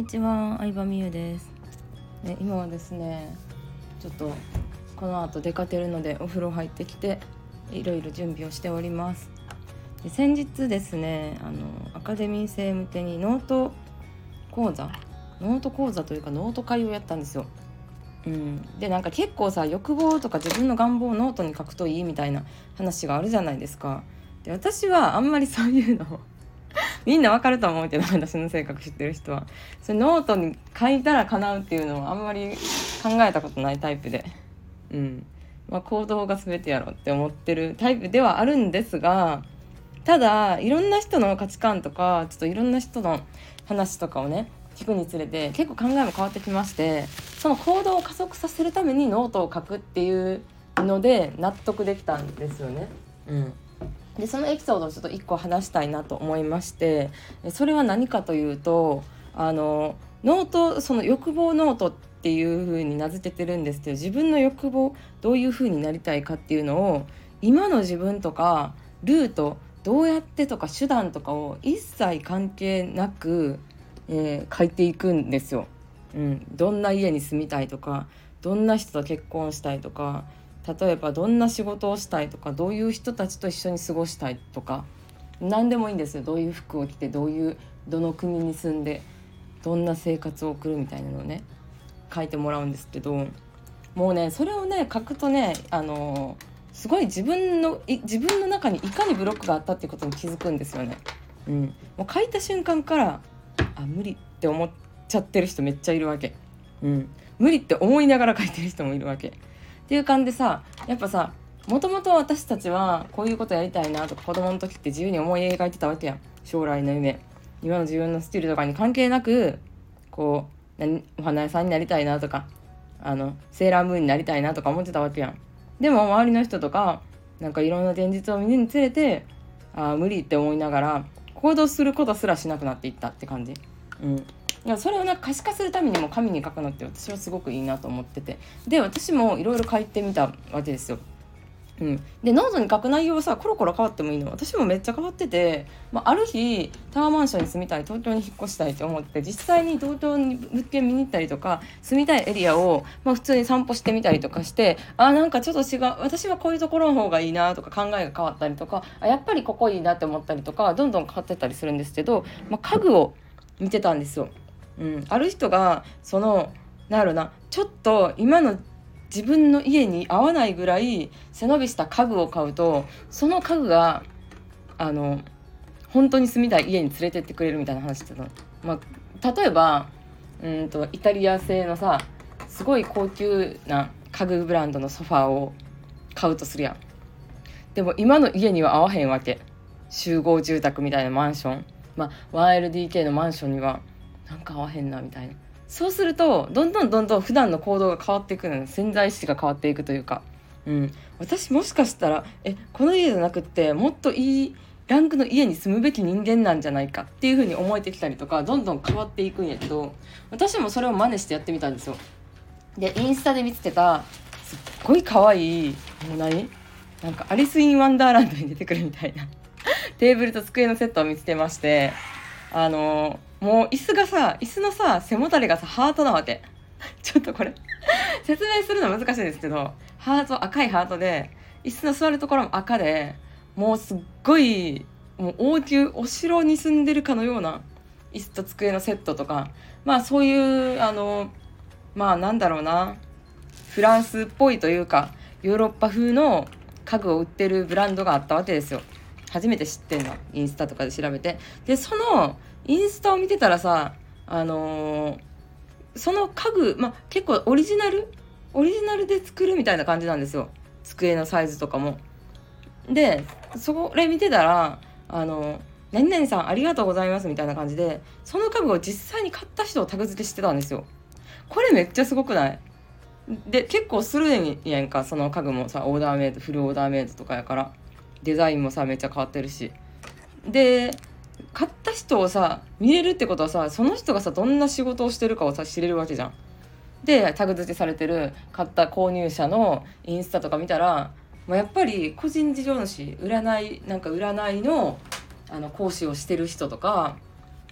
にちは、相葉美優です。ね、今はですね、ちょっとこの後出かけるのでお風呂入ってきていろいろ準備をしております。で先日ですね、あのアカデミー生向けにノート講座、ノート講座というかノート会をやったんですよ。うん、でなんか結構さ欲望とか自分の願望をノートに書くといいみたいな話があるじゃないですか。で私はあんまりそういうのをみんなわかると思うけど私の性格知ってる人は。それノートに書いたら叶うっていうのはあんまり考えたことないタイプで。うん。まあ行動が全てやろって思ってるタイプではあるんですがただいろんな人の価値観とかちょっといろんな人の話とかをね聞くにつれて結構考えも変わってきましてその行動を加速させるためにノートを書くっていうので納得できたんですよね。うん。でそのエピソードをちょっと1個話したいなと思いましてそれは何かというとあのノートその欲望ノートっていう風に名付けてるんですけど自分の欲望どういう風になりたいかっていうのを今の自分とかルートどうやってとか手段とかを一切関係なく、えー書いていくんですよ。うん、どんな家に住みたいとかどんな人と結婚したいとか例えばどんな仕事をしたいとかどういう人たちと一緒に過ごしたいとか何でもいいんですよどういう服を着てどういうどの国に住んでどんな生活を送るみたいなのをね書いてもらうんですけどもうねそれをね書くとねあのすごい自分のい自分の中にいかにブロックがあったっていうことに気づくんですよね。うん、もう書いた瞬間からあ無理って思っちゃってる人めっちゃいるわけ。うん、無理って思いながら書いてる人もいるわけ。っていう感じでさやっぱさもともと私たちはこういうことやりたいなとか子供の時って自由に思い描いてたわけやん。将来の夢。今の自分のスキルとかに関係なくこう何お花屋さんになりたいなとかあのセーラームーンになりたいなとか思ってたわけやん。でも周りの人とかなんかいろんな現実を見るにつれてああ無理って思いながら行動することすらしなくなっていったって感じ。うん。いやそれをなんか可視化するためにも紙に書くのって私はすごくいいなと思っててで私もいろいろ書いてみたわけですよ。うん、でノートに書く内容はさコロコロ変わってもいいの私もめっちゃ変わってて、まあ、ある日タワーマンションに住みたい東京に引っ越したいと思って実際に東京に物件見に行ったりとか住みたいエリアを、まあ、普通に散歩してみたりとかしてあなんかちょっと違う私はこういうところの方がいいなとか考えが変わったりとかあやっぱりここいいなって思ったりとかどんどん変わってたりするんですけど、まあ、家具を見てたんですよ。うん、ある人がそのなんやろなちょっと今の自分の家に合わないぐらい背伸びした家具を買うとその家具があの本当に住みたい家に連れてってくれるみたいな話してたの。まあ、例えばうんとイタリア製のさすごい高級な家具ブランドのソファーを買うとするやん。でも今の家には合わへんわけ。集合住宅みたいなマンション。まあ 1LDK のマンションにはなんか合わへんなみたいな。そうするとどんどんどんどん普段の行動が変わっていくの潜在意識が変わっていくというか、うん、私もしかしたらえこの家じゃなくってもっといいランクの家に住むべき人間なんじゃないかっていう風に思えてきたりとかどんどん変わっていくんやけど私もそれを真似してやってみたんですよ。でインスタで見つけたすっごい可愛いもう何？なんかアリス・イン・ワンダーランドに出てくるみたいな。テーブルと机のセットを見つけましてあのもう椅子がさ椅子のさ背もたれがさハートなわけ。ちょっとこれ。説明するの難しいんですけどハート赤いハートで椅子の座るところも赤でもうすっごいもう王宮お城に住んでるかのような椅子と机のセットとか。まあそういうあのまあなんだろうな。フランスっぽいというかヨーロッパ風の家具を売ってるブランドがあったわけですよ。初めて知ってんの。インスタとかで調べて。でそのインスタを見てたらさあのーその家具、まあ、結構オリジナルオリジナルで作るみたいな感じなんですよ机のサイズとかも。でそれ見てたらあの「何々さんありがとうございます」みたいな感じでその家具を実際に買った人をタグ付けしてたんですよ。これめっちゃすごくない？で結構するんやんかその家具もさオーダーメイドフルオーダーメイドとかやからデザインもさめっちゃ変わってるしで買った人をさ見れるってことはさその人がさどんな仕事をしてるかをさ知れるわけじゃん。でタグ付けされてる買った購入者のインスタとか見たら、まあ、やっぱり個人事業主占いなんか占いのあの講師をしてる人とか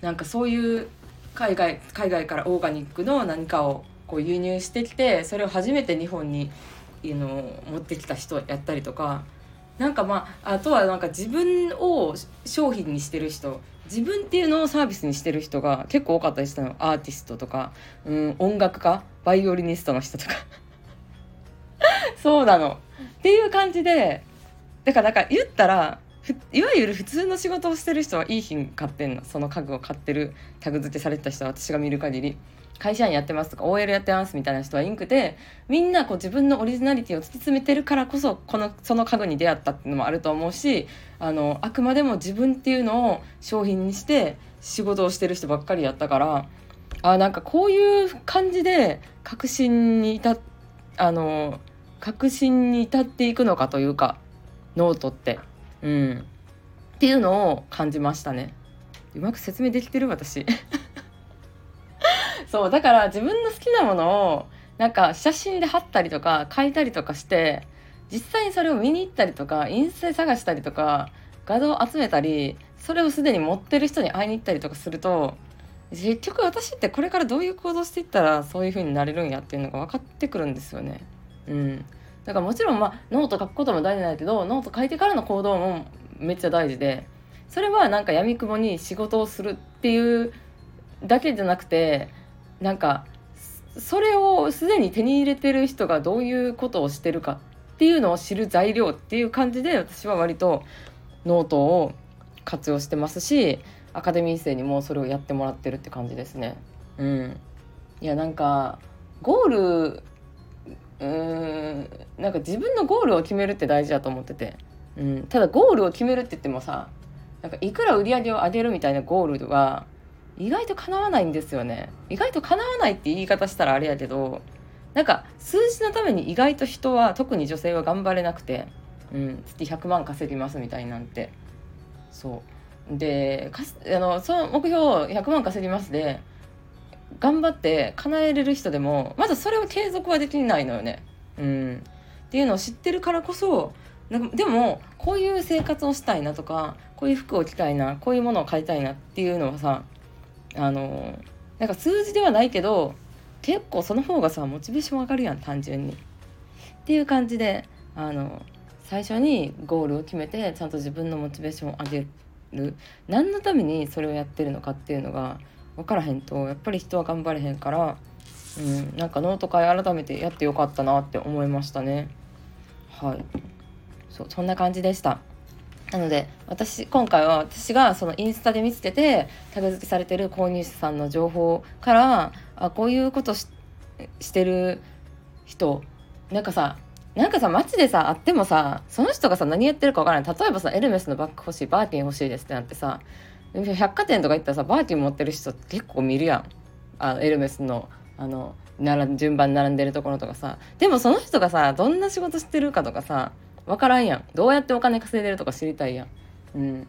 なんかそういう海外海外からオーガニックの何かをこう輸入してきてそれを初めて日本にいうの持ってきた人やったりとかなんかまああとはなんか自分を商品にしてる人。自分っていうのをサービスにしてる人が結構多かったりしたの。アーティストとか、うん、音楽家。バイオリニストの人とか。そうなの。っていう感じでだからなんか言ったらいわゆる普通の仕事をしてる人はいい品買ってんの。その家具を買ってる。タグ付けされてた人は私が見る限り。会社員やってますとか OL やってますみたいな人はいんくてみんなこう自分のオリジナリティを突き詰めてるからこそこのその家具に出会ったっていうのもあると思うしあのあくまでも自分っていうのを商品にして仕事をしてる人ばっかりやったからあなんかこういう感じで確信に至あの確信に至っていくのかというかノートって。うん、っていうのを感じましたね。うまく説明できてる？私そうだから自分の好きなものをなんか写真で貼ったりとか書いたりとかして実際にそれを見に行ったりとかインスタ探したりとか画像を集めたりそれをすでに持ってる人に会いに行ったりとかすると結局私ってこれからどういう行動していったらそういう風になれるんやっていうのが分かってくるんですよね。うん、だからもちろんまあノート書くことも大事なんだけどノート書いてからの行動もめっちゃ大事でそれはなんかやみくもに仕事をするっていうだけじゃなくてなんかそれをすでに手に入れてる人がどういうことをしてるかっていうのを知る材料っていう感じで私は割とノートを活用してますしアカデミー生にもそれをやってもらってるって感じですね。うん、いやなんかゴールうーんなんか自分のゴールを決めるって大事だと思ってて、うん、ただゴールを決めるって言ってもさなんかいくら売り上げを上げるみたいなゴールは意外と叶わないんですよね。意外と叶わないって言い方したらあれやけどなんか数字のために意外と人は特に女性は頑張れなくて、うん、月100万稼ぎますみたいなんて。そう。でかあのその目標100万稼ぎますで頑張って叶えれる人でもまずそれを継続はできないのよね。うん、っていうのを知ってるからこそでもこういう生活をしたいなとかこういう服を着たいなこういうものを買いたいなっていうのはさあのなんか数字ではないけど結構その方がさモチベーション上がるやん単純に。っていう感じであの最初にゴールを決めてちゃんと自分のモチベーションを上げる何のためにそれをやってるのかっていうのが分からへんとやっぱり人は頑張れへんから、うん、なんかノート会改めてやってよかったなって思いましたね。はいそうそんな感じでした。なので私今回は私がそのインスタで見つけてタグ付けされてる購入者さんの情報からあこういうことしてる人なんかさなんかさ街でさ会ってもさその人がさ何やってるか分からない。例えばさエルメスのバッグ欲しいバーキン欲しいですってなってさ百貨店とか行ったらさバーキン持ってる人結構見るやん。あのエルメスのあの順番に並んでるところとかさ。でもその人がさどんな仕事してるかとかさ分からんやん。どうやってお金稼いでるとか知りたいやん。うん。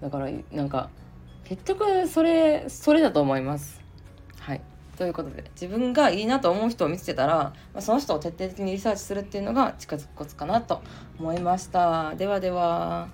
だからなんか結局それそれだと思います。はい。ということで自分がいいなと思う人を見つけたら、まあ、その人を徹底的にリサーチするっていうのが近づくコツかなと思いました。ではでは。